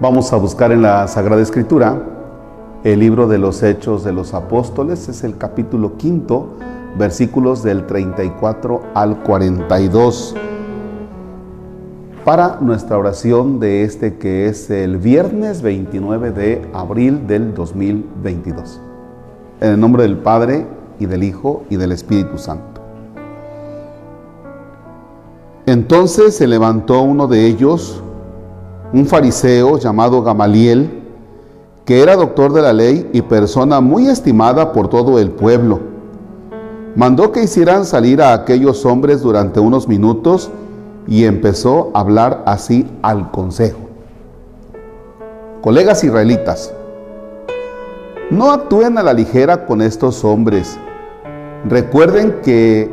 Vamos a buscar en la Sagrada Escritura el libro de los Hechos de los Apóstoles, es el capítulo quinto, versículos del 34 al 42, para nuestra oración de este que es el viernes 29 de abril del 2022. En el nombre del Padre y del Hijo y del Espíritu Santo. Entonces se levantó uno de ellos, un fariseo llamado Gamaliel, que era doctor de la ley y persona muy estimada por todo el pueblo. Mandó que hicieran salir a aquellos hombres durante unos minutos y empezó a hablar así al consejo. Colegas israelitas, no actúen a la ligera con estos hombres. Recuerden que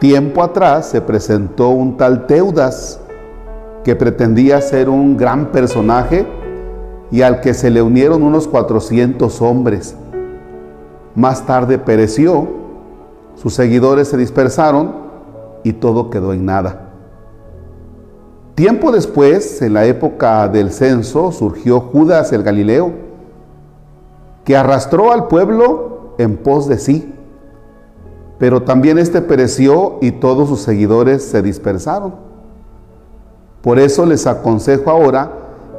tiempo atrás se presentó un tal Teudas que pretendía ser un gran personaje y al que se le unieron unos 400 hombres. Más tarde pereció, sus seguidores se dispersaron y todo quedó en nada. Tiempo después, en la época del censo, surgió Judas el Galileo, que arrastró al pueblo en pos de sí. Pero también éste pereció y todos sus seguidores se dispersaron. Por eso les aconsejo ahora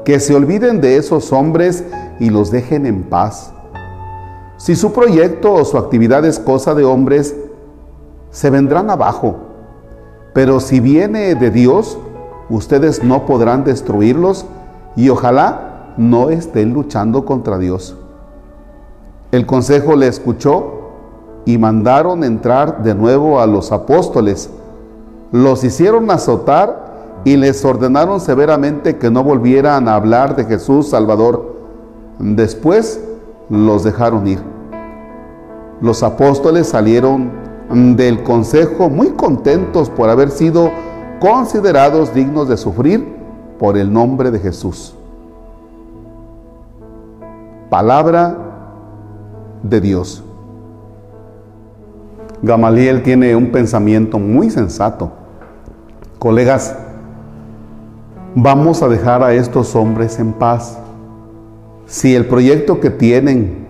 que se olviden de esos hombres y los dejen en paz. Si su proyecto o su actividad es cosa de hombres, se vendrán abajo. Pero si viene de Dios, ustedes no podrán destruirlos y ojalá no estén luchando contra Dios. El consejo le escuchó y mandaron entrar de nuevo a los apóstoles. Los hicieron azotar y les ordenaron severamente que no volvieran a hablar de Jesús Salvador. Después los dejaron ir. Los apóstoles salieron del consejo muy contentos por haber sido considerados dignos de sufrir por el nombre de Jesús. Palabra de Dios. Gamaliel tiene un pensamiento muy sensato. Colegas, vamos a dejar a estos hombres en paz. Si el proyecto que tienen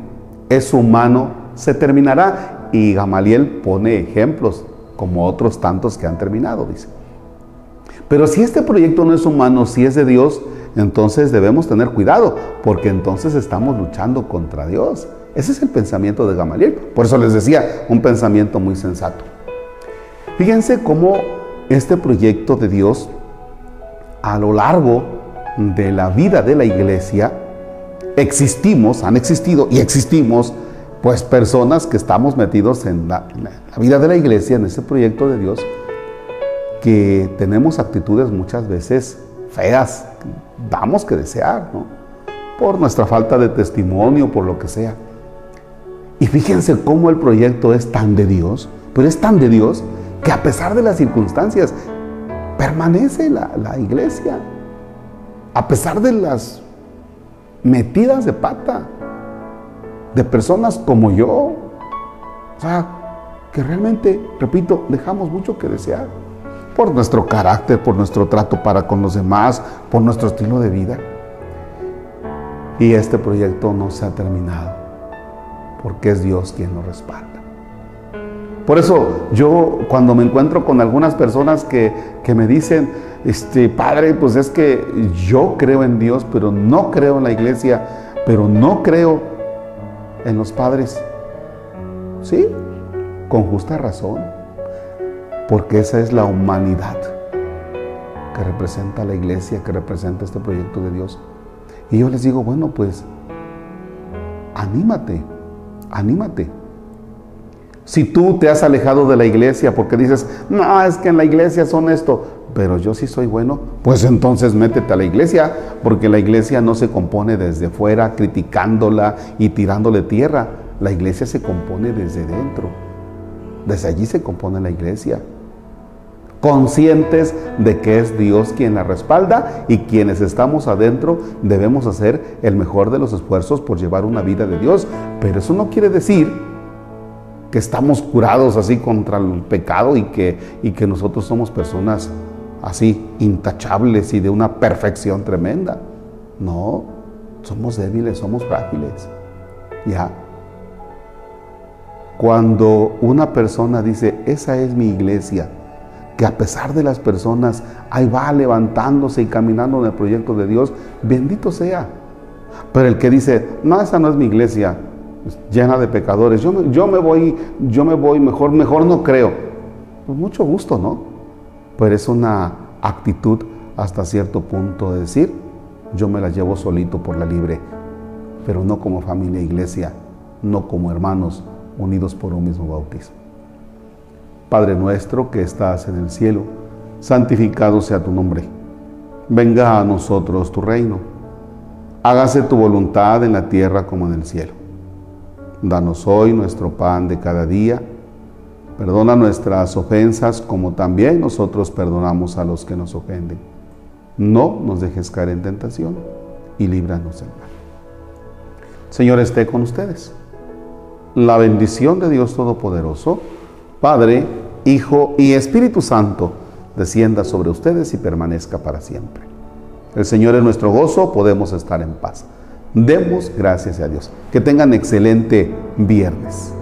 es humano, se terminará. Y Gamaliel pone ejemplos, como otros tantos que han terminado, dice. Pero si este proyecto no es humano, si es de Dios, entonces debemos tener cuidado, porque entonces estamos luchando contra Dios. Ese es el pensamiento de Gamaliel. Por eso les decía, un pensamiento muy sensato. Fíjense cómo este proyecto de Dios a lo largo de la vida de la iglesia existimos, han existido y existimos, pues personas que estamos metidos en la, vida de la iglesia, en ese proyecto de Dios, que tenemos actitudes muchas veces feas, damos que desear, ¿no? Por nuestra falta de testimonio, por lo que sea. Y fíjense cómo el proyecto es tan de Dios, pero es tan de Dios que a pesar de las circunstancias, permanece la, iglesia, a pesar de las metidas de pata de personas como yo. O sea, que realmente, repito, dejamos mucho que desear por nuestro carácter, por nuestro trato para con los demás, por nuestro estilo de vida. Y este proyecto no se ha terminado, porque es Dios quien lo respalda. Por eso yo cuando me encuentro con algunas personas que, me dicen, este, Padre, pues es que yo creo en Dios, pero no creo en la iglesia, pero no creo en los padres. Sí, con justa razón, porque esa es la humanidad que representa la iglesia, que representa este proyecto de Dios. Y yo les digo, bueno, pues anímate, anímate. Si tú te has alejado de la iglesia porque dices, no, es que en la iglesia son esto, pero yo sí soy bueno, pues entonces métete a la iglesia, porque la iglesia no se compone desde fuera criticándola y tirándole tierra. La iglesia se compone desde dentro. Desde allí se compone la iglesia. Conscientes de que es Dios quien la respalda y quienes estamos adentro debemos hacer el mejor de los esfuerzos por llevar una vida de Dios. Pero eso no quiere decir que estamos curados así contra el pecado y que, y que nosotros somos personas así intachables y de una perfección tremenda. No, somos débiles, somos frágiles. Ya. Cuando una persona dice, esa es mi iglesia, que a pesar de las personas, ahí va levantándose y caminando en el proyecto de Dios, bendito sea. Pero el que dice, no, esa no es mi iglesia, llena de pecadores, yo me, voy, yo me voy, mejor, mejor no creo. Pues mucho gusto, ¿no? Pero es una actitud hasta cierto punto de decir, yo me la llevo solito por la libre, pero no como familia iglesia, no como hermanos unidos por un mismo bautismo. Padre nuestro que estás en el cielo, santificado sea tu nombre. Venga a nosotros tu reino. Hágase tu voluntad en la tierra como en el cielo. Danos hoy nuestro pan de cada día. Perdona nuestras ofensas como también nosotros perdonamos a los que nos ofenden. No nos dejes caer en tentación y líbranos del mal. Señor esté con ustedes. La bendición de Dios Todopoderoso, Padre, Hijo y Espíritu Santo, descienda sobre ustedes y permanezca para siempre. El Señor es nuestro gozo, podemos estar en paz. Demos gracias a Dios. Que tengan excelente viernes.